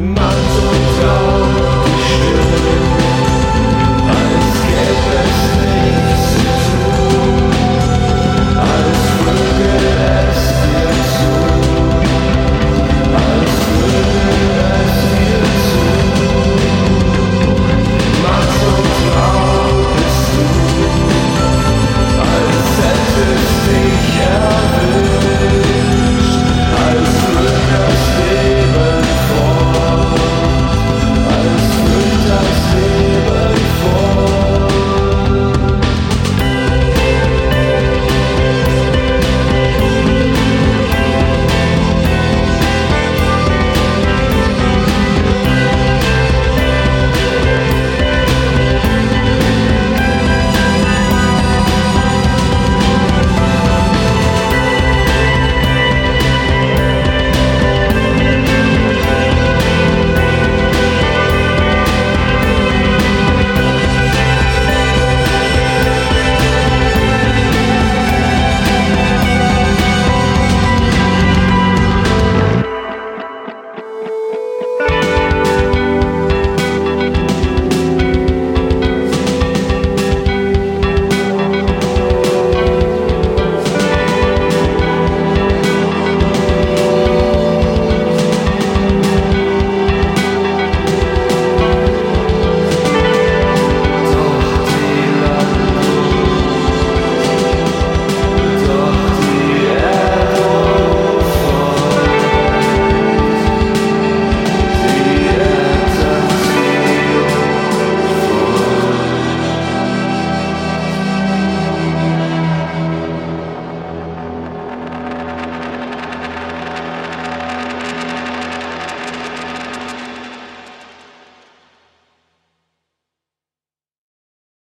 my